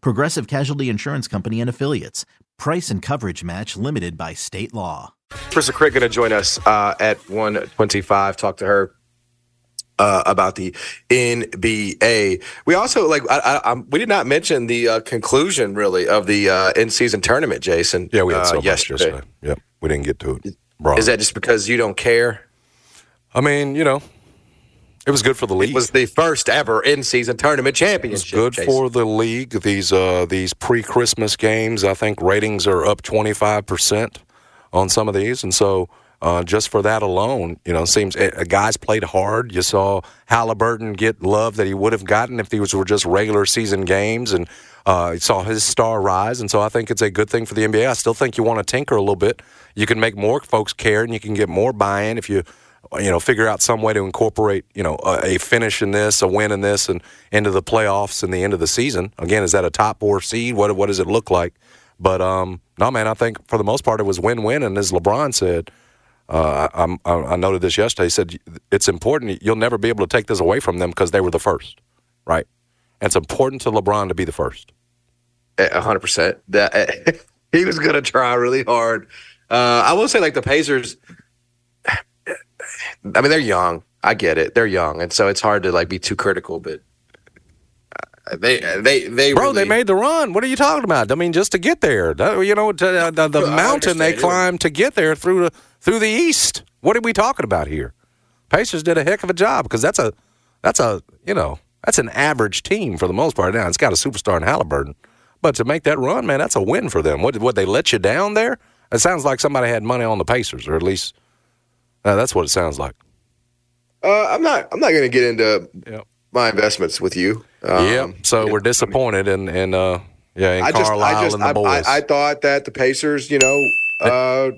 Progressive Casualty Insurance Company and Affiliates. Price and coverage match limited by state law. Trysta Krick going to join us uh, at 125. Talk to her uh, about the NBA. We also like I, I, we did not mention the uh, conclusion really of the uh, in season tournament, Jason. Yeah, we had uh, so much yesterday. yesterday. Yep, we didn't get to it. Bro. Is that just because you don't care? I mean, you know, it was good for the league. It was the first ever in season tournament It was championship. good Jason. for the league. These uh, these pre Christmas games, I think ratings are up twenty five percent on some of these, and so uh, just for that alone, you know, seems uh, guys played hard. You saw Halliburton get love that he would have gotten if these were just regular season games, and uh, saw his star rise. And so I think it's a good thing for the NBA. I still think you want to tinker a little bit. You can make more folks care, and you can get more buy in if you you know, figure out some way to incorporate, you know, a, a finish in this, a win in this, and into the playoffs and the end of the season. Again, is that a top four seed? What what does it look like? But um, no, man, I think for the most part it was win-win. And as LeBron said, uh, I, I, I noted this yesterday. He said it's important. You'll never be able to take this away from them because they were the first, right? And it's important to LeBron to be the first. Hundred percent. That he was going to try really hard. Uh, I will say, like the Pacers. I mean, they're young. I get it. They're young, and so it's hard to like be too critical. But uh, they, they, they, Bro, really, they made the run. What are you talking about? I mean, just to get there. You know, to, the, the mountain they climbed to get there through the through the east. What are we talking about here? Pacers did a heck of a job because that's a that's a you know that's an average team for the most part. Now it's got a superstar in Halliburton, but to make that run, man, that's a win for them. What what they let you down there? It sounds like somebody had money on the Pacers, or at least uh, that's what it sounds like. Uh, I'm not. I'm not going to get into Yep. my investments with you. Um, yeah. So we're disappointed in in uh yeah in I just, Carlisle I just, and the I, boys. I, I thought that the Pacers, you know, uh,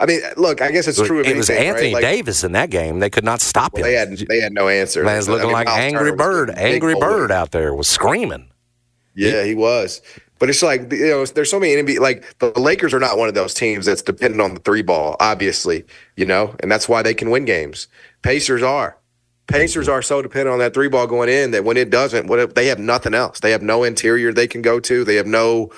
I mean, look, I guess it's true of it was Anthony right? Like, Davis in that game. They could not stop well, him. they had they had no answer. Man's I looking mean, like Myles Angry Turner Bird. Angry. Bird out there was screaming. Yeah, he was. But it's like you know, there's so many NBA like the Lakers are not one of those teams that's dependent on the three ball, obviously, you know, and that's why they can win games. Pacers are. Pacers are so dependent on that three ball going in that when it doesn't, what if they have nothing else? They have no interior they can go to. They have no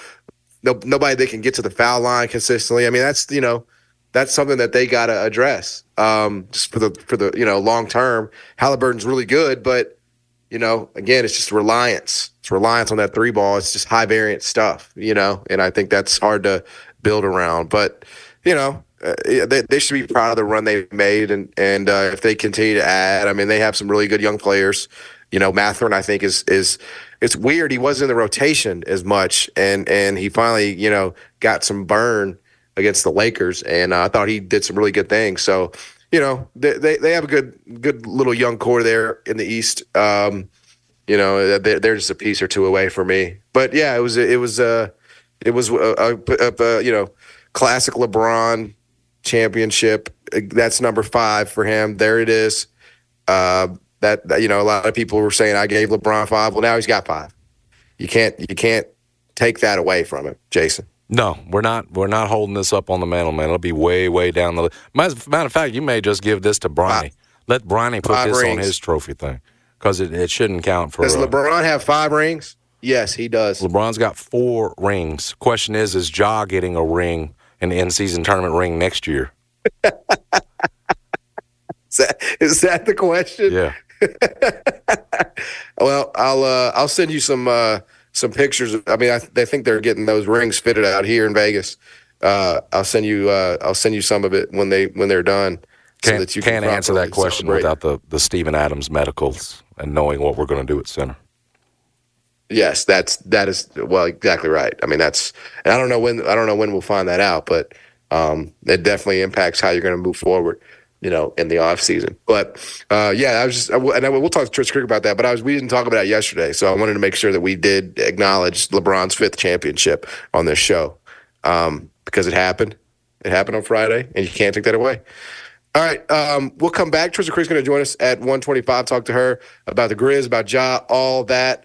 no nobody they can get to the foul line consistently. I mean, that's you know, that's something that they got to address. Um, just for the for the you know long term. Halliburton's really good, but you know, again, it's just reliance. It's reliance on that three ball. It's just high variance stuff, you know, and I think that's hard to build around. But you know, uh, they, they should be proud of the run they've made, and and uh, if they continue to add, I mean, they have some really good young players. You know, Mathurin, I think is is it's weird. He wasn't in the rotation as much, and and he finally, you know, got some burn against the Lakers, and uh, I thought he did some really good things. So, you know, they they, they have a good good little young core there in the East. Um, you know, they're, they're just a piece or two away for me. But yeah, it was it was uh it was a, a, a, a you know classic LeBron championship. That's number five for him. There it is. Uh, that, that you know, a lot of people were saying I gave LeBron five. Well, now he's got five. You can't you can't take that away from him, Jason. No, we're not. We're not holding this up on the mantle, man. It'll be way, way down the. Matter matter of fact, you may just give this to Bronny. Let Bronny put Five this on his trophy thing because it, it shouldn't count for. Does uh, LeBron have five rings? Yes, he does. LeBron's got four rings. Question is, is Ja getting a ring, an in-season tournament ring next year? Is that, is that the question? Yeah. well, I'll uh, I'll send you some uh, some pictures. I mean, I, they think they're getting those rings fitted out here in Vegas. Uh, I'll send you. Uh, I'll send you some of it when they when they're done. Can't, that you can't can answer that question celebrate. without the, the Steven Adams medicals and knowing what we're going to do at center. Yes, that's that is well exactly right. I mean, that's and I don't know when I don't know when we'll find that out, but um, it definitely impacts how you're going to move forward. You know, in the off season. But uh, yeah, I was just and I, we'll talk to Trysta Krick about that. But I was we didn't talk about it yesterday, so I wanted to make sure that we did acknowledge LeBron's fifth championship on this show um, because it happened. It happened on Friday, and you can't take that away. All right, um, we'll come back. Trysta Krick's going to join us at 125. Talk to her about the Grizz, about Ja, all that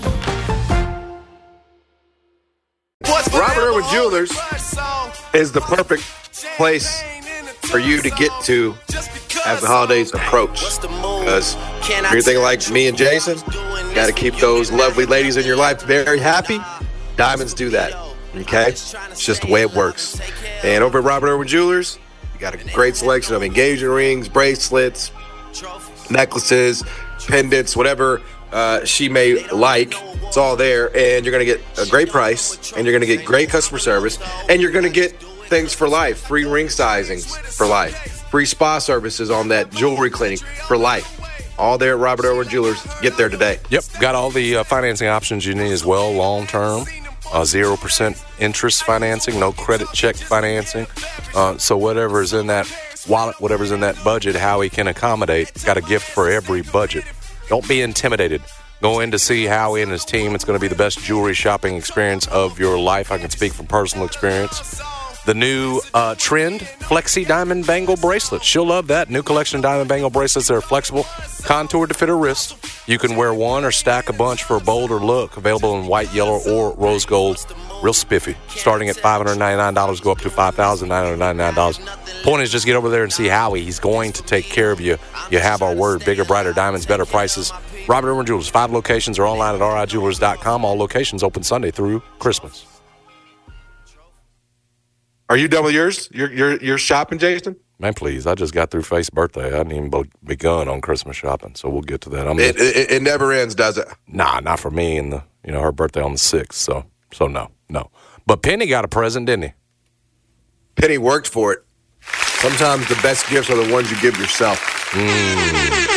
Jewelers is the perfect place for you to get to as the holidays approach. Because if you're like me and Jason, got to keep those lovely ladies in your life very happy. Diamonds do that. Okay? It's just the way it works. And over at Robert Irwin Jewelers, you got a great selection of engagement rings, bracelets, necklaces, pendants, whatever uh, she may like. It's all there, and you're going to get a great price, and you're going to get great customer service, and you're going to get things for life free ring sizings for life, free spa services on that jewelry cleaning for life. All there at Robert Irwin Jewelers. Get there today. Yep, got all the uh, financing options you need as well, long term, uh, zero percent interest financing, no credit check financing. Uh, so whatever is in that wallet, whatever's in that budget, how he can accommodate. Got a gift for every budget. Don't be intimidated. Go in to see Howie and his team. It's going to be the best jewelry shopping experience of your life. I can speak from personal experience. The new uh, trend Flexi Diamond Bangle Bracelets. She'll love that. New collection of diamond bangle bracelets that are flexible, contoured to fit her wrist. You can wear one or stack a bunch for a bolder look. Available in white, yellow, or rose gold. Real spiffy. Starting at $599, go up to $5,999. Point is just get over there and see Howie. He's going to take care of you. You have our word. Bigger, brighter diamonds, better prices. Robert Irwin Jewelers. Five locations are online at rijewelers.com. All locations open Sunday through Christmas. Are you done with yours? You're, you're, you're shopping, Jason? Man, please. I just got through Faith's birthday. I hadn't even be- begun on Christmas shopping, so we'll get to that. I'm It, it, it never ends, does it? nah, not for me. And the you know her birthday on the sixth, so so no, no. But Penny got a present, didn't he? Penny worked for it. Sometimes the best gifts are the ones you give yourself. Mm.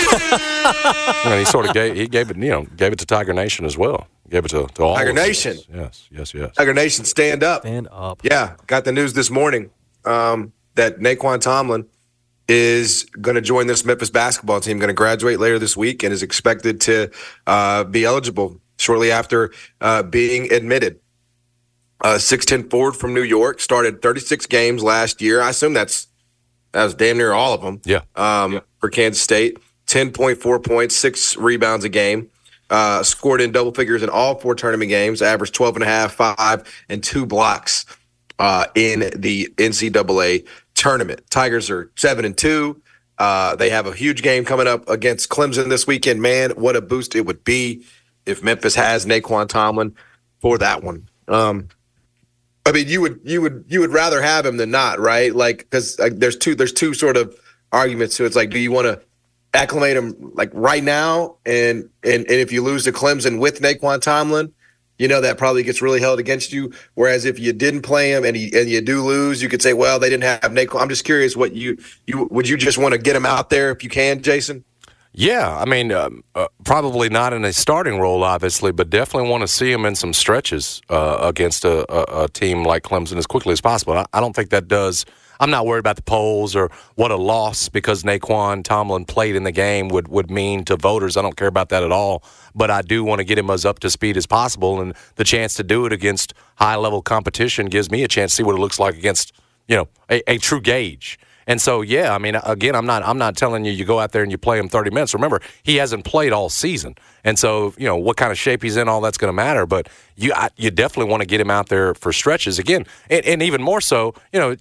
And he sort of gave he gave it you know gave it to Tiger Nation as well. Gave it to, to all Tiger of us. Nation. Yes, yes, yes. Tiger Nation, stand up. Stand up. Yeah, got the news this morning um, that Nae'Qwon Tomlin is going to join this Memphis basketball team. Going to graduate later this week and is expected to uh, be eligible shortly after uh, being admitted. Uh, 6'10 forward from New York, started 36 games last year. I assume that's that was damn near all of them. Yeah. Um, for Kansas State, 10.4 points, six rebounds a game. Uh, scored in double figures in all four tournament games, averaged 12 and a half, five, and two blocks. uh, in the NCAA tournament. Tigers are seven and two. Uh, they have a huge game coming up against Clemson this weekend. Man, what a boost it would be if Memphis has Nae'Qwon Tomlin for that one. Um, I mean, you would you would you would rather have him than not, right? Like because like, there's two there's two sort of arguments. So it's like, do you want to acclimate him like right now, and and and if you lose to Clemson with Nae'Qwon Tomlin, you know that probably gets really held against you. Whereas if you didn't play him and he, and you do lose, you could say, well, they didn't have Nae'Qwon. I'm just curious, what you you would you just want to get him out there if you can, Jason? Yeah, I mean, um, uh, probably not in a starting role, obviously, but definitely want to see him in some stretches uh, against a, a, a, team like Clemson as quickly as possible. I, I, don't think that does. I'm not worried about the polls or what a loss because Nae'Qwon Tomlin played in the game would, would mean to voters. I don't care about that at all. But I do want to get him as up to speed as possible, and the chance to do it against high level competition gives me a chance to see what it looks like against you know a, a true gauge. And so, yeah, I mean, again, I'm not, I'm not telling you you go out there and you play him 30 minutes. Remember, he hasn't played all season, and so you know what kind of shape he's in, all that's going to matter. But you, I, you definitely want to get him out there for stretches again, and, and even more so, you know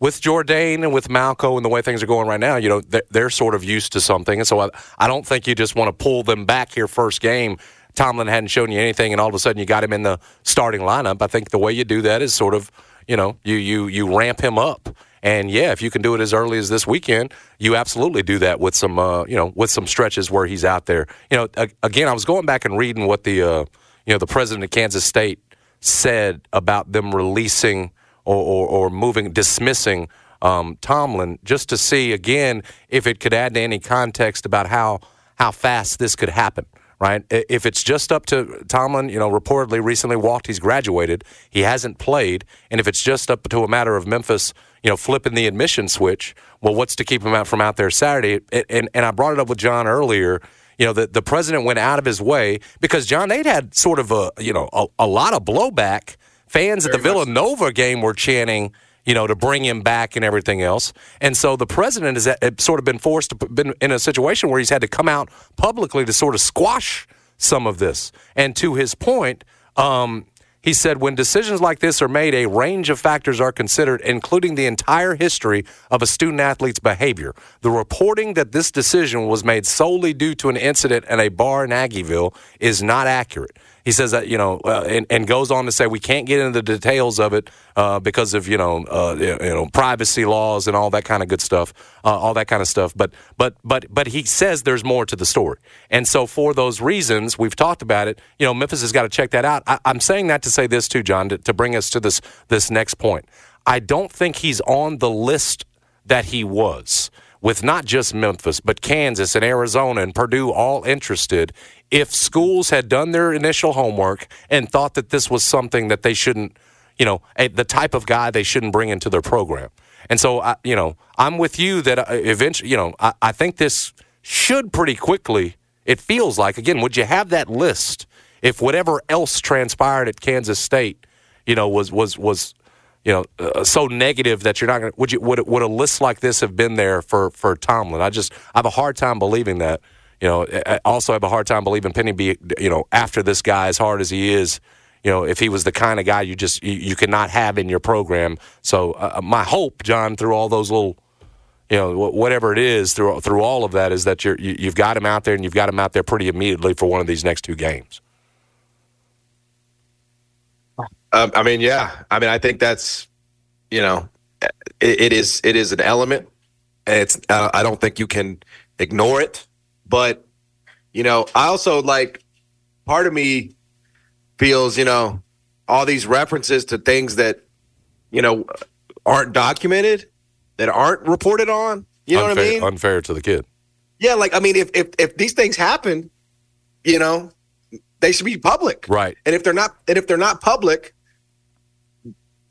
with Jourdain and with Malco and the way things are going right now, you know, they're, they're sort of used to something. And so I, I, don't think you just want to pull them back here first game. Tomlin hadn't shown you anything, and all of a sudden you got him in the starting lineup. I think the way you do that is sort of, you know, you you you ramp him up. And yeah, if you can do it as early as this weekend, you absolutely do that with some, uh, you know, with some stretches where he's out there. You know, again, I was going back and reading what the, uh, you know, the president of Kansas State said about them releasing or, or, or moving, dismissing um, Tomlin, just to see again if it could add to any context about how how fast this could happen right? If it's just up to Tomlin, you know, reportedly recently walked, he's graduated, he hasn't played, and if it's just up to a matter of Memphis, you know, flipping the admission switch, well, what's to keep him out from out there Saturday? And and I brought it up with John earlier. You know, the, the president went out of his way because John, they'd had sort of a you know a, a lot of blowback. Fans Very at the Villanova game were chanting you know, to bring him back and everything else. And so the president has sort of been forced to been in a situation where he's had to come out publicly to sort of squash some of this. And to his point, um, he said, when decisions like this are made, a range of factors are considered, including the entire history of a student athlete's behavior. The reporting that this decision was made solely due to an incident at a bar in Aggieville is not accurate he says that you know, uh, and, and goes on to say we can't get into the details of it uh, because of you know, uh, you know, privacy laws and all that kind of good stuff, uh, all that kind of stuff. But but but but he says there's more to the story, and so for those reasons, we've talked about it. You know, Memphis has got to check that out. I, am saying that to say this too, John, to, to bring us to this this next point. I don't think he's on the list that he was with not just Memphis, but Kansas and Arizona and Purdue all interested if schools had done their initial homework and thought that this was something that they shouldn't, you know, a, the type of guy they shouldn't bring into their program. And so, I, you know, I'm with you that uh, eventually, you know, I, I think this should pretty quickly. It feels like again, would you have that list if whatever else transpired at Kansas State, you know, was was was you know, uh, so negative that you're not going to, would you, would, would a list like this have been there for, for Tomlin? I just, I have a hard time believing that. You know, I also have a hard time believing Penny be, you know, after this guy as hard as he is, you know, if he was the kind of guy you just you, you cannot have in your program. So uh, uh my hope, John, through all those little, you know, whatever it is, through through all of that, is that you're you, you've got him out there and you've got him out there pretty immediately for one of these next two games. Um, I mean, yeah. I mean, I think that's, you know, it, it is it is an element. It's uh, I don't think you can ignore it. But, you know, I also like part of me feels, you know, all these references to things that, you know, aren't documented, that aren't reported on. You know unfair, what I mean? Unfair to the kid. Yeah, like I mean, if if if these things happen, you know, they should be public, right? And if they're not, and if they're not public,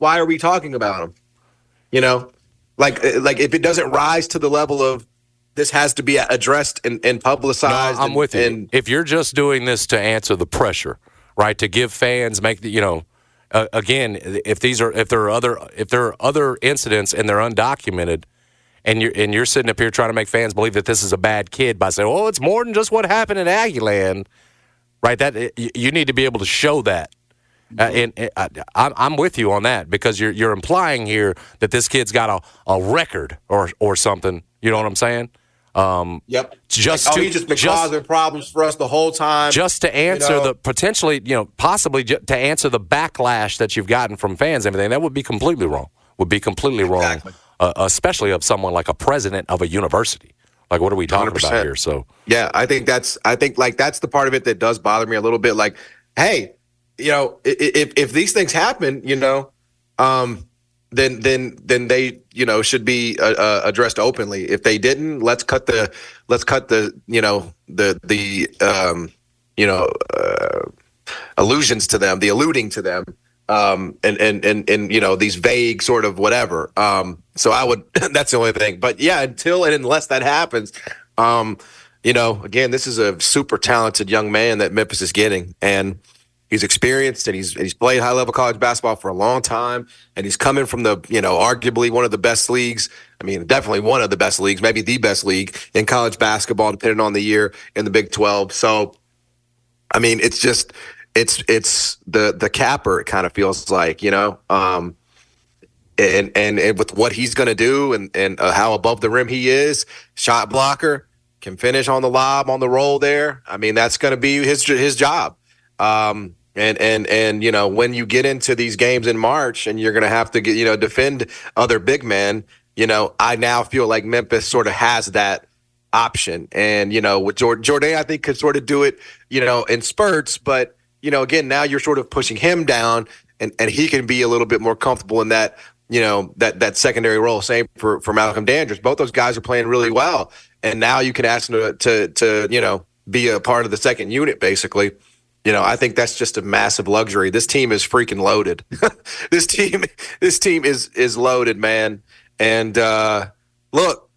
why are we talking about them? You know, like like if it doesn't rise to the level of this has to be addressed and, and publicized. No, I'm and, with you. And, if you're just doing this to answer the pressure, right, to give fans make the you know. Uh, again, if these are if there are other if there are other incidents and they're undocumented, and you're and you're sitting up here trying to make fans believe that this is a bad kid by saying, "Oh, it's more than just what happened in Aggieland," right? That you need to be able to show that Uh, and uh, I'm, I'm with you on that because you're you're implying here that this kid's got a, a record or or something. You know what I'm saying? Um, Yep. Just Like, oh, to he's just been just, causing problems for us the whole time. just to answer know? the potentially, you know, possibly to answer the backlash that you've gotten from fans, and everything that would be completely wrong. Would be completely wrong, Exactly. uh, especially of someone like a president of a university. Like, what are we talking 100%. about here? So, Yeah, I think that's I think like that's the part of it that does bother me a little bit. Like, hey, you know, if if these things happen, you know, um, then then then they you know should be uh, uh, addressed openly. If they didn't, let's cut the let's cut the you know the the um, you know uh, allusions to them, the alluding to them, um, and and and and you know these vague sort of whatever. Um, so I would that's the only thing. But yeah, until and unless that happens, um, you know, again, this is a super talented young man that Memphis is getting, and he's experienced and he's he's played high level college basketball for a long time, and he's coming from the you know arguably one of the best leagues. I mean, definitely one of the best leagues, maybe the best league in college basketball, depending on the year in the Big Twelve. So. I mean, it's just it's it's the the capper. It kind of feels like you know, um, and and, and with what he's going to do and and uh, how above the rim he is, shot blocker can finish on the lob on the roll there. I mean, that's going to be his his job. Um, and and and you know, when you get into these games in March, and you're going to have to get you know defend other big men. You know, I now feel like Memphis sort of has that option. And, you know, with Jordan, Jordan, I think could sort of do it, you know, in spurts. But, you know, again, now you're sort of pushing him down and, and he can be a little bit more comfortable in that, you know, that that secondary role. Same for, for Malcolm Dandridge. Both those guys are playing really well. And now you can ask them to, to, to, you know, be a part of the second unit, basically. You know, I think that's just a massive luxury. This team is freaking loaded. this team, this team is is loaded, man. And uh, look,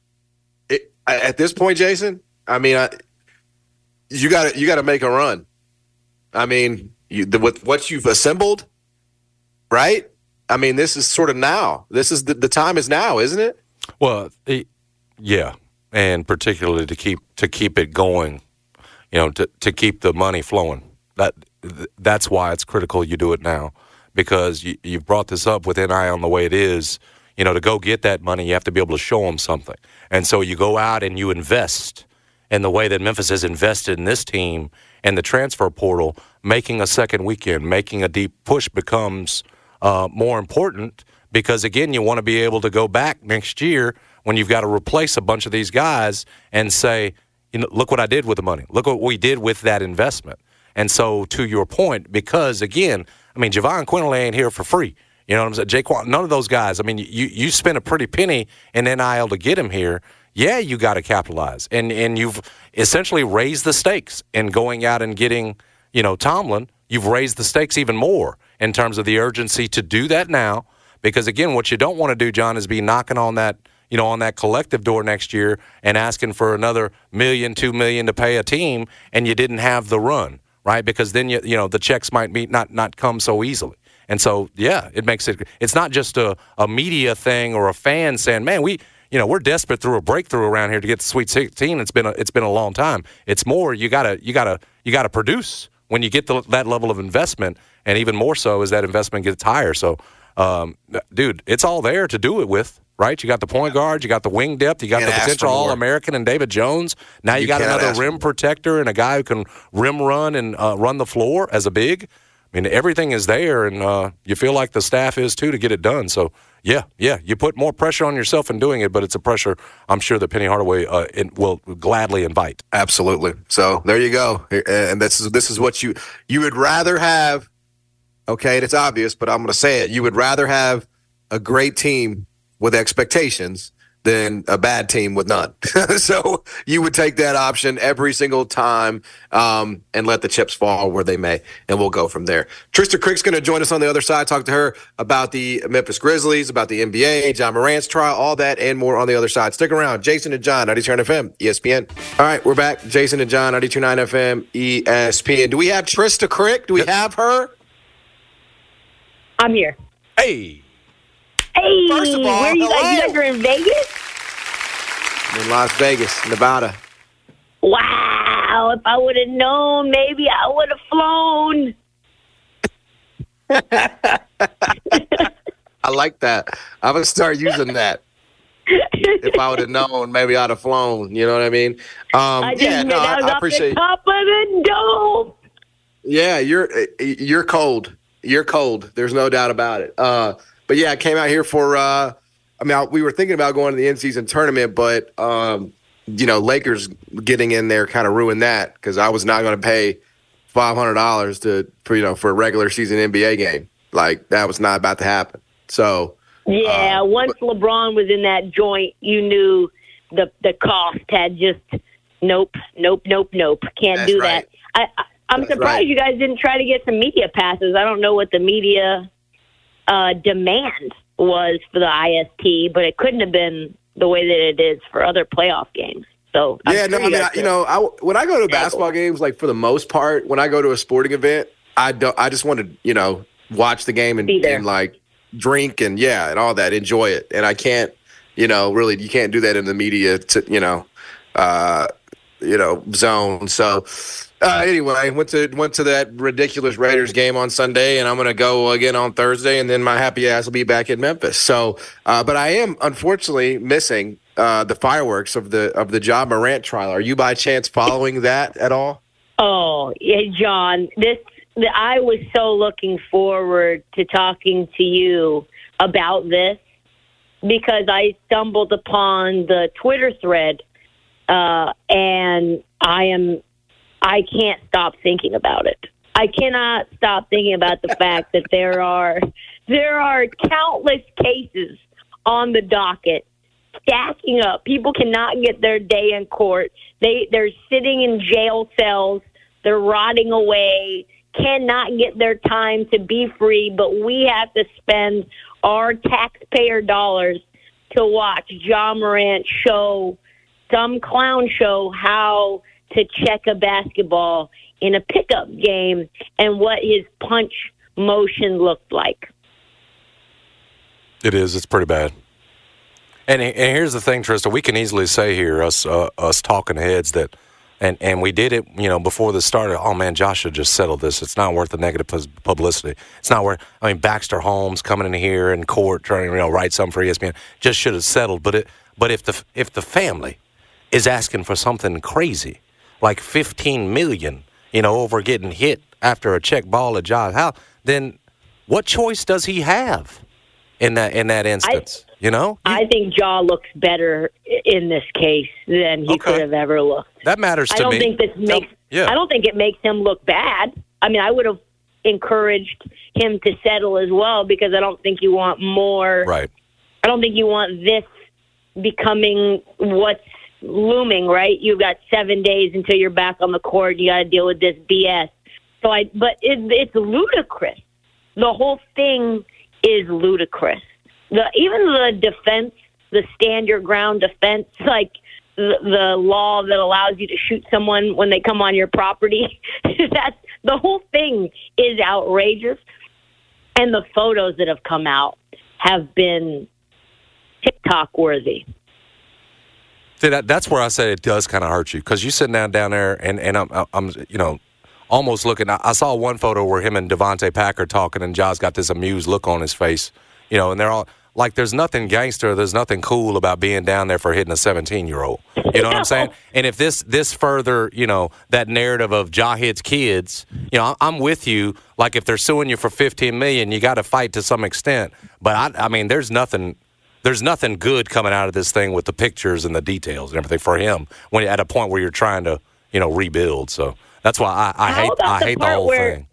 it, at this point, Jason, I mean, I, you got you got to make a run. I mean, you, the, with what you've assembled, right? I mean, this is sort of now. This is the, the time is now, isn't it? Well, it, yeah, and particularly to keep to keep it going, you know, to to keep the money flowing. That that's why it's critical you do it now because you, you've brought this up with NI on the way it is. You know, to go get that money, you have to be able to show them something, and so you go out and you invest in the way that Memphis has invested in this team and the transfer portal, making a second weekend, making a deep push becomes uh, more important because again, you want to be able to go back next year when you've got to replace a bunch of these guys and say, you know, look what I did with the money. Look what we did with that investment. And so, to your point, because again, I mean, Jahvon Quinerly ain't here for free. You know what I'm saying? Jaquan, none of those guys. I mean, you you spent a pretty penny in NIL to get him here. Yeah, you got to capitalize, and and you've essentially raised the stakes in going out and getting, you know, Tomlin. You've raised the stakes even more in terms of the urgency to do that now. Because again, what you don't want to do, John, is be knocking on that, you know, on that collective door next year and asking for another million, two million to pay a team, and you didn't have the run, right? Because then you, you know, the checks might be not not come so easily. And so, yeah, it makes it. It's not just a, a media thing or a fan saying, "Man, we, you know, we're desperate through a breakthrough around here to get the Sweet 16." It's been a, it's been a long time. It's more you gotta you gotta you gotta produce when you get the, that level of investment, and even more so as that investment gets higher. So, um, dude, it's all there to do it with. Right, you got the point guard, you got the wing depth, you got Can't the potential. All American and David Jones. Now you, You got another rim protector and a guy who can rim run and uh, run the floor as a big. I mean, everything is there, and uh, you feel like the staff is too to get it done. So, yeah, yeah, you put more pressure on yourself in doing it, but it's a pressure I'm sure that Penny Hardaway uh, will gladly invite. Absolutely. So there you go. And this is this is what you you would rather have. Okay, and it's obvious, but I'm going to say it. You would rather have a great team with expectations than a bad team with none. so you would take that option every single time um, and let the chips fall where they may, and we'll go from there. Trysta Krick's going to join us on the other side, talk to her about the Memphis Grizzlies, about the NBA, Ja Morant's trial, all that and more on the other side. Stick around. Jason and John, 92.9 FM, ESPN. All right, we're back. Jason and John, 92.9 FM, ESPN. Do we have Trysta Krick? Do we have her? I'm here. Hey, Hey, First of all, where are you guys? You guys are in Vegas? I'm in Las Vegas, Nevada. Wow! If I would have known, maybe I would have flown. I like that. I'm gonna start using that. if I would have known, maybe I'd have flown. You know what I mean? Um, I yeah, no, I, I appreciate. top of the dome. Yeah, you're you're cold. You're cold. There's no doubt about it. Uh, but yeah, I came out here for. Uh, I mean, I, we were thinking about going to the in-season tournament, but um, you know, Lakers getting in there kind of ruined that because I was not going to pay five hundred dollars to for you know for a regular season NBA game. Like that was not about to happen. So Yeah, Um, once LeBron was in that joint, you knew the the cost had just nope, nope, nope, nope. Can't do right. that. I, I I'm That's surprised right. you guys didn't try to get some media passes. I don't know what the media uh, demand was for the IST, but it couldn't have been the way that it is for other playoff games. So I'm yeah, no, I mean, I, you know, I, when I go to basketball games, like for the most part, when I go to a sporting event, I don't. I just want to, you know, watch the game and, and like drink and yeah, and all that, enjoy it. And I can't, you know, really, you can't do that in the media, to, you know, uh, you know, zone. So. Uh, anyway, went to went to that ridiculous Raiders game on Sunday, and I'm going to go again on Thursday, and then my happy ass will be back in Memphis. So, uh, but I am unfortunately missing uh, the fireworks of the of the Ja Morant trial. Are you by chance following that at all? Oh, yeah, John, this I was so looking forward to talking to you about this because I stumbled upon the Twitter thread uh, and I am I can't stop thinking about it. I cannot stop thinking about the fact that there are there are countless cases on the docket stacking up. People cannot get their day in court. They they're sitting in jail cells. They're rotting away. Cannot get their time to be free, but we have to spend our taxpayer dollars to watch Ja Morant show some clown show how to check a basketball in a pickup game and what his punch motion looked like. It is. It's pretty bad. And, and here's the thing, Trysta. We can easily say here, us uh, us talking heads, that, and, and we did it, you know, before this started. Oh man, Josh just settle this. It's not worth the negative publicity. It's not worth. I mean, Baxter Holmes coming in here in court trying to you know write something for ESPN just should have settled. But it, but if the if the family is asking for something crazy, like 15 million, you know, over getting hit after a check ball at Josh, how then? What choice does he have in that in that instance? you know, I think Ja looks better in this case than he Okay. could have ever looked. that matters to me. I don't me. think this makes. yeah. I don't think it makes him look bad. I mean, I would have encouraged him to settle as well because I don't think you want more. right. I don't think you want this becoming what's looming, right? You've got seven days until you're back on the court. You got to deal with this BS. So I, but it, it's ludicrous. The whole thing is ludicrous. The even the defense, the stand your ground defense, like the, the law that allows you to shoot someone when they come on your property. That's the whole thing is outrageous, and the photos that have come out have been TikTok worthy. See, that, that's where I say it does kind of hurt you because you sitting down down there and and I'm I'm you know almost looking. I, I saw one photo where him and Devonte Packer talking, and Josh got this amused look on his face, you know, and they're all like, "There's nothing gangster, there's nothing cool about being down there for hitting a 17 year old." You know what I'm saying? And if this this further, you know, that narrative of Jahid's kids, you know, I'm with you. Like if they're suing you for 15 million, you got to fight to some extent. But I, I mean, there's nothing there's nothing good coming out of this thing with the pictures and the details and everything for him when at a point where you're trying to you know rebuild. So that's why I, I hate I the hate the whole where- thing.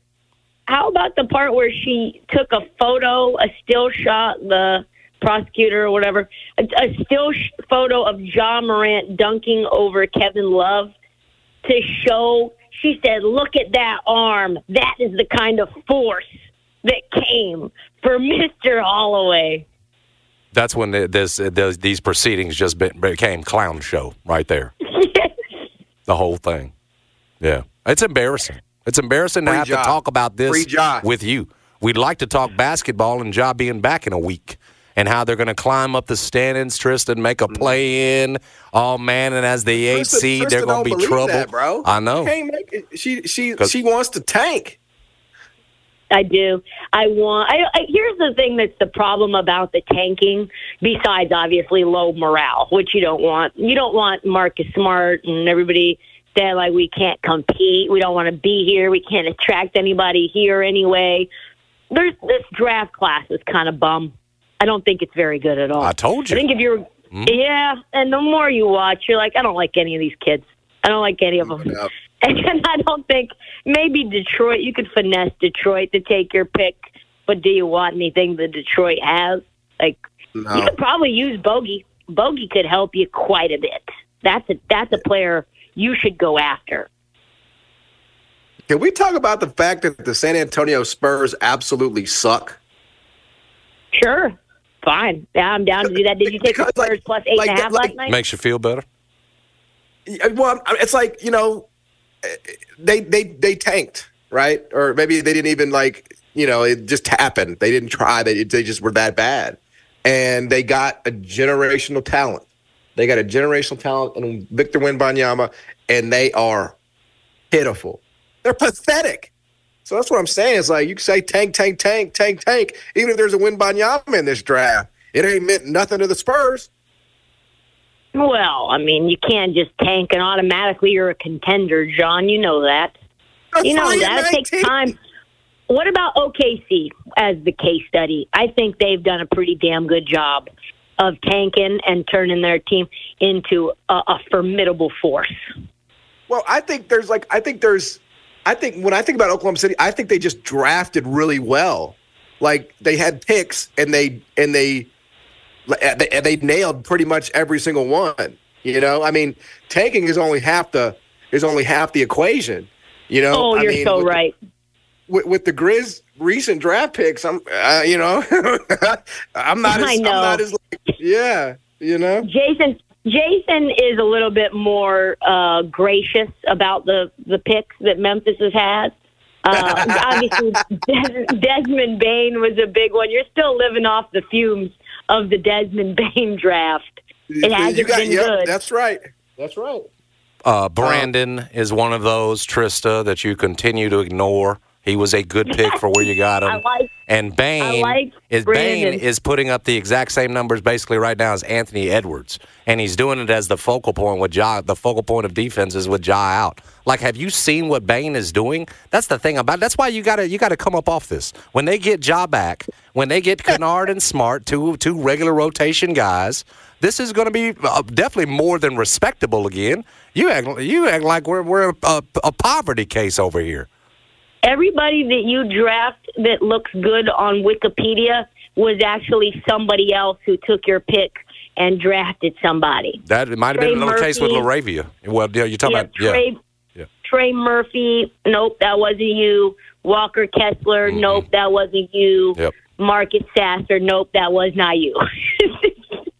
How about the part where she took a photo, a still shot, the prosecutor or whatever, a, a still sh- photo of Ja Morant dunking over Kevin Love to show? She said, "Look at that arm. That is the kind of force that came for Mister Holloway." That's when the, this uh, the, these proceedings just be, became clown show right there. The whole thing. Yeah, it's embarrassing. It's embarrassing to have Ja. to talk about this with you. We'd like to talk basketball and job being back in a week and how they're going to climb up the standings, Tristan, make a mm. play in. Oh man, and as the eight Tristan- seed, they're going to be believe trouble, that, bro. I know. Can't make it. She she 'Cause- she wants to tank. I do. I want. I, I, here's the thing that's the problem about the tanking. Besides, obviously, low morale, which you don't want. You don't want Marcus Smart and everybody saying like we can't compete. We don't want to be here. We can't attract anybody here anyway. There's this draft class is kind of bum. I don't think it's very good at all. I told you. I think if you're, Hmm? yeah, and the more you watch, you're like, I don't like any of these kids. I don't like any of them. Yeah. And I don't think maybe Detroit. You could finesse Detroit to take your pick, but do you want anything that Detroit has? Like you could probably use Bogey. Bogey could help you quite a bit. That's a that's a player you should go after. Can we talk about the fact that the San Antonio Spurs absolutely suck? Sure, fine. Yeah, I'm down to do that. Did you take the Because, like- Spurs plus eight and a half like- last night? Makes you feel better. Well, it's like you know, they they they tanked, right? Or maybe they didn't even like you know, it just happened. They didn't try. They they just were that bad, and they got a generational talent. They got a generational talent in Victor Wembanyama, and they are pitiful. They're pathetic. So that's what I'm saying. It's like you can say tank, tank, tank, tank, tank. Even if there's a Wembanyama in this draft, it ain't meant nothing to the Spurs. Well, I mean, you can't just tank and automatically you're a contender, John. You know that. They're You know that it takes time. What about OKC as the case study? I think they've done a pretty damn good job of tanking and turning their team into a, a formidable force. Well, I think there's like I think there's I think when I think about Oklahoma City, I think they just drafted really well. Like they had picks and they and they they, they nailed pretty much every single one. You know, I mean, tanking is only half the is only half the equation. You know, Oh, you're mean, so with the- right. with, with the Grizz recent draft picks, I'm uh, you know, I'm not as I I'm not as like, yeah, you know. Jason Jason is a little bit more uh, gracious about the the picks that Memphis has had. Uh, obviously, Des- Desmond Bane was a big one. You're still living off the fumes of the Desmond Bane draft. It hasn't you got, been yep, good. That's right. That's right. Uh, Brandon is one of those, Trysta, that you continue to ignore. He was a good pick for where you got him. I like- and Bane like is Bane is putting up the exact same numbers basically right now as Anthony Edwards, and he's doing it as the focal point with Ja. The focal point of defense is with Ja out. Like, have you seen what Bane is doing? That's the thing about. That's why you got to you got to come up off this. When they get Ja back, when they get Kennard and Smart, two two regular rotation guys, this is going to be uh, definitely more than respectable again. You act you act like we're we're a, a poverty case over here. Everybody that you draft that looks good on Wikipedia was actually somebody else who took your pick and drafted somebody. That it might have Trey been another case with. LaRavia. Well, yeah, you're talking yeah, about. Trey, Yeah. Trey Murphy. Nope, that wasn't you. Walker Kessler. Mm-hmm. Nope, that wasn't you. Yep. Marcus Sasser. Nope, that was not you.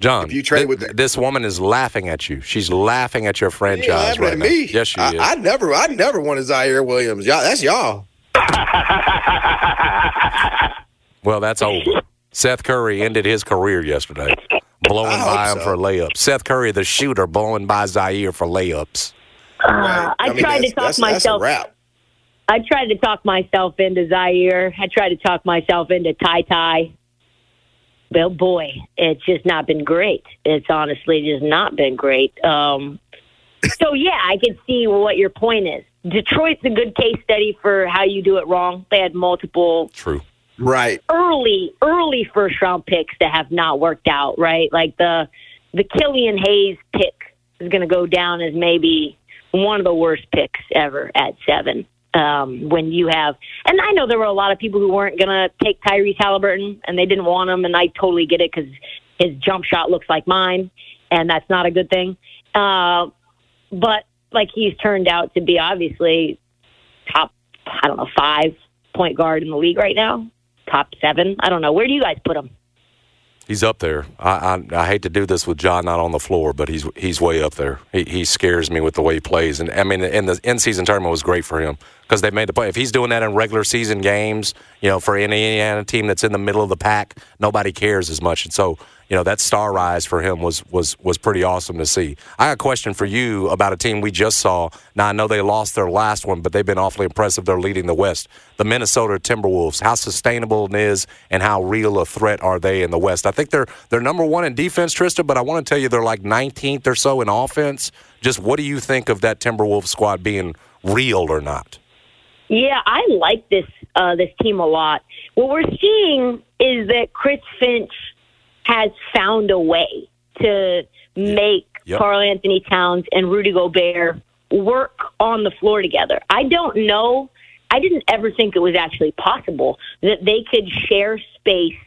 John, If you trade thi- with the- this woman is laughing at you. She's laughing at your You franchise laughing right at now. me? Yes, she I, is. I never, I never wanted Ziaire Williams. Y'all, that's y'all. well, that's over. Seth Curry ended his career yesterday, blowing I by him so. for layups. Seth Curry, the shooter, blowing by Ziaire for layups. Uh, I, mean, tried to talk that's, myself. That's a wrap. I tried to talk myself into Ziaire. I tried to talk myself into Ty Ty. But boy, it's just not been great. It's honestly just not been great. Um, so yeah, I can see what your point is. Detroit's a good case study for how you do it wrong. They had multiple True. Right. early, early first round picks that have not worked out. Right, like the the Killian Hayes pick is going to go down as maybe one of the worst picks ever at seven. Um, when you have, and I know there were a lot of people who weren't going to take Tyrese Halliburton, and they didn't want him, and I totally get it because his jump shot looks like mine, and that's not a good thing. Uh, but like he's turned out to be obviously top, I don't know, five point guard in the league right now, top seven. I don't know. Where do you guys put him? He's up there. I, I I hate to do this with John not on the floor, but he's he's way up there. He he scares me with the way he plays, and I mean, and the in season tournament was great for him because they made the play. If he's doing that in regular season games, you know, for any Indiana team that's in the middle of the pack, nobody cares as much. And so you know that star rise for him was was was pretty awesome to see. I got a question for you about a team we just saw. Now I know they lost their last one, but they've been awfully impressive. They're leading the West. The Minnesota Timberwolves. How sustainable is, and how real a threat are they in the West? I think they're they're number one in defense, Trysta, but I want to tell you they're like 19th or so in offense. Just what do you think of that Timberwolves squad being real or not? Yeah, I like this uh, this team a lot. What we're seeing is that Chris Finch has found a way to make Yep. Karl-Anthony Towns and Rudy Gobert work on the floor together. I don't know. I didn't ever think it was actually possible that they could share space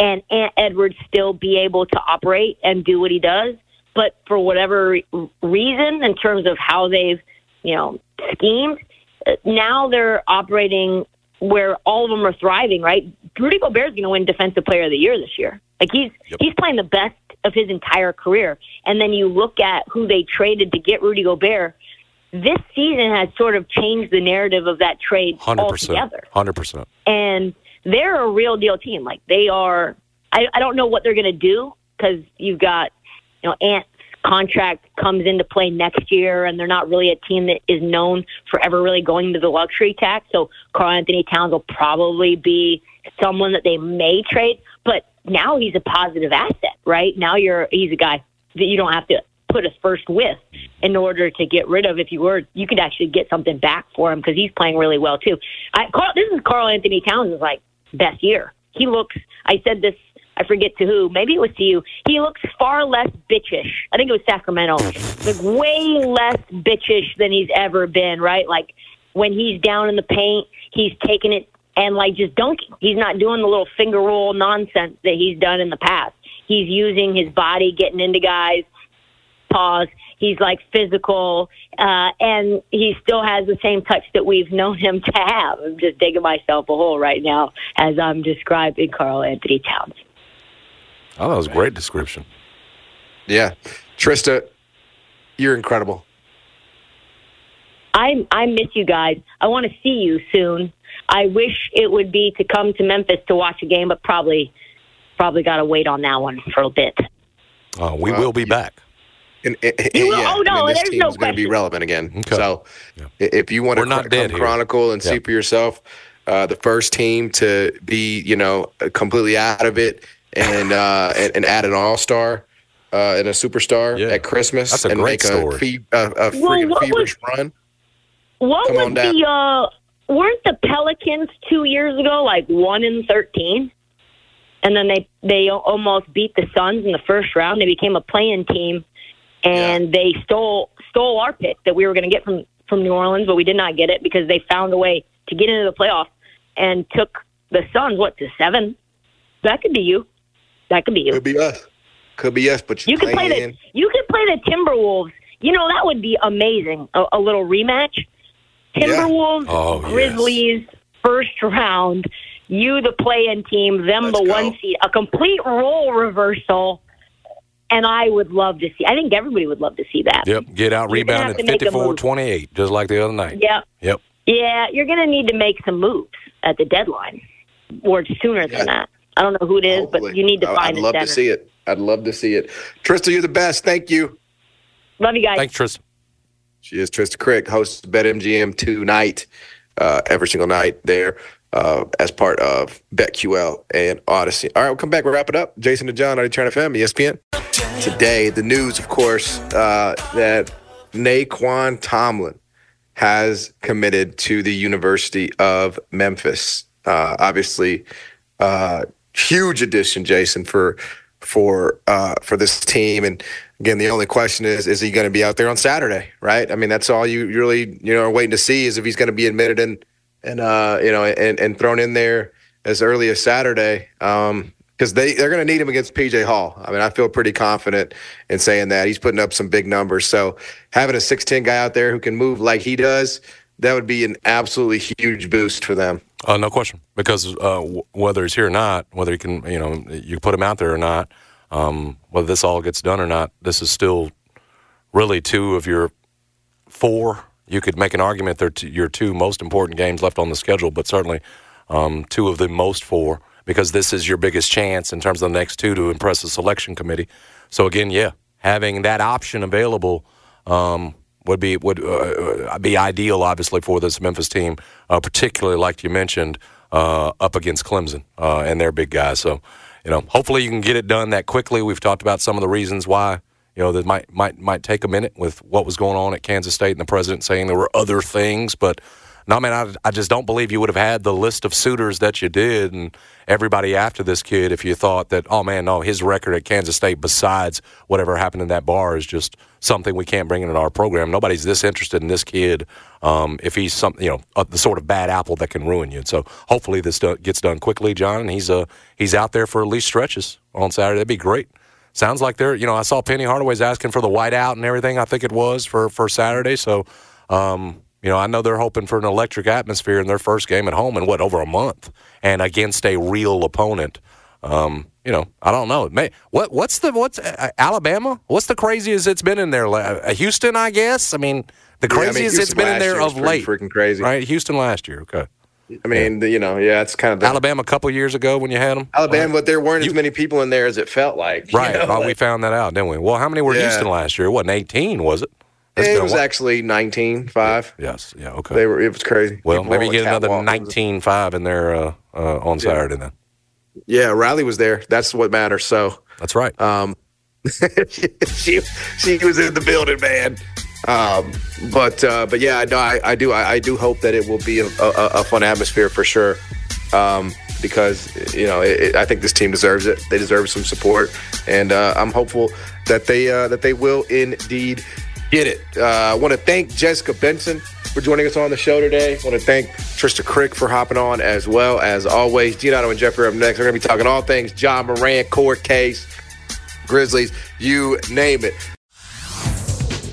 and Ant Edwards still be able to operate and do what he does. But for whatever reason, in terms of how they've, you know, schemed, uh, now they're operating where all of them are thriving, right? Rudy Gobert's going to win Defensive Player of the Year this year. Like he's he's playing the best of his entire career. And then you look at who they traded to get Rudy Gobert. This season has sort of changed the narrative of that trade Hundred percent. altogether Hundred percent. and they're a real deal team. Like they are. I, I don't know what they're going to do because you've got you know Ant's contract comes into play next year, and they're not really a team that is known for ever really going to the luxury tax. So Karl-Anthony Towns will probably be someone that they may trade, now he's a positive asset, right? Now you're he's a guy that you don't have to put a first with in order to get rid of. If you were, you could actually get something back for him because he's playing really well too. I, Karl, this is Karl-Anthony Towns' like best year. He looks. I said this. I forget to who. Maybe it was to you. He looks far less bitchish. I think it was Sacramento. like way less bitchish than he's ever been. Right? Like when he's down in the paint, he's taking it and like just dunking. He's not doing the little finger roll nonsense that he's done in the past. He's using his body, getting into guys, paws. He's like physical, uh, and he still has the same touch that we've known him to have. I'm just digging myself a hole right now as I'm describing Karl-Anthony Towns. Oh, that was a great description. Yeah, Trysta, you're incredible. I I miss you guys. I want to see you soon. I wish it would be to come to Memphis to watch a game, but probably probably got to wait on that one for a bit. Uh, we Well, will be back. And, and- and will- yeah, oh, no, I mean, this there's team no is going to be relevant again. Okay. So, i- if you want We're to not dead come here. chronicle and see for yourself, uh, the first team to be, you know, completely out of it and uh, and, and add an all star uh, and a superstar Yeah. at Christmas That's a and great make story. a, fe- a, a Well, freaking what was- feverish run. What Come was the uh weren't the Pelicans 2 years ago like 1 in 13? And then they they almost beat the Suns in the first round. They became a playing team and they stole stole our pick that we were going to get from from New Orleans, but we did not get it because they found a way to get into the playoffs and took the Suns what to 7. That could be you. That could be you. Could be us. Could be us, but You could play the you could play the Timberwolves. You know that would be amazing. A, a little rematch. Timberwolves, Oh, yes. Grizzlies, first round. You the play-in team, them Let's the go. one seed. A complete role reversal. And I would love to see. I think everybody would love to see that. Yep. Get out You're gonna rebounded to make a 54 move. 28, just like the other night. Yep. Yep. yeah. You're going to need to make some moves at the deadline, or sooner Yeah. than that. I don't know who it is, Hopefully. but you need to I- find I'd love center. to see it. I'd love to see it. Trysta, you're the best. Thank you. Love you guys. Thanks, Tristan. She is Trysta Krick, hosts BetMGM tonight, uh, every single night there uh, as part of BetQL and Odyssey. All right, we'll come back. We'll wrap it up. Jason and John on Turn FM, ESPN. Today, the news, of course, uh, that Nae'Qwon Tomlin has committed to the University of Memphis. Uh, obviously, uh, huge addition, Jason, for for uh, for this team. And again, the only question is: is he going to be out there on Saturday? Right? I mean, that's all you really you know are waiting to see is if he's going to be admitted and and uh, you know and, and thrown in there as early as Saturday. Um, because they, they're going to need him against PJ Hall. I mean, I feel pretty confident in saying that. He's putting up some big numbers. So having a 6'10 guy out there who can move like he does, that would be an absolutely huge boost for them. Uh, no question, because uh, w- whether he's here or not, whether he can, you know, you put him out there or not, um, whether this all gets done or not, this is still really two of your four. You could make an argument they're your two most important games left on the schedule, but certainly um, two of the most four because this is your biggest chance in terms of the next two to impress the selection committee. So again, yeah, having that option available um, would be would uh, be ideal, obviously, for this Memphis team, uh, particularly like you mentioned, uh, up against Clemson uh, and their big guys. So, you know, hopefully you can get it done that quickly. We've talked about some of the reasons why. You know, that might might might take a minute with what was going on at Kansas State and the president saying there were other things, but no, man, I, I just don't believe you would have had the list of suitors that you did and everybody after this kid if you thought that, oh, man, no, his record at Kansas State, besides whatever happened in that bar, is just something we can't bring into our program. Nobody's this interested in this kid um, if he's some, you know, uh, the sort of bad apple that can ruin you. And So hopefully this do- gets done quickly, John, and he's, uh, he's out there for at least stretches on Saturday. That'd be great. Sounds like they're, you know, I saw Penny Hardaway's asking for the whiteout and everything. I think it was for for Saturday. So, um, you know, I know they're hoping for an electric atmosphere in their first game at home in what over a month, and against a real opponent. Um, you know, I don't know. May, what what's the what's uh, Alabama? What's the craziest it's been in there? Uh, Houston, I guess. I mean, the Yeah, I mean, craziest it's been in there of late. freaking crazy. right? Houston last year. Okay, I mean, the, you know, yeah, it's kind of the, Alabama a couple years ago when you had them. Alabama, but there weren't as many people in there as it felt like. you Right. know, oh, we found that out, didn't we? Well, how many were Yeah. Houston last year? It wasn't 18, was it? It was actually 19, 5. Yes. Yeah. Okay. They were. It was crazy. well, People maybe were get another catwalk. It was- 19-5 in there uh, uh, on Saturday then. Yeah, Riley was there. That's what matters. So, That's right. um, she she was in the building, man. Um, but uh, but yeah, no, I, I do I, I do hope that it will be a, a, a fun atmosphere for sure. Um, because you know it, it- I think this team deserves it. They deserve some support, and uh, I'm hopeful that they uh, that they will indeed get it. Uh, I want to thank Jessica Benson for joining us on the show today. I want to thank Trysta Krick for hopping on as well as always. Gianotto and Jeffrey up next. We're going to be talking all things Ja Morant court case. Grizzlies, you name it.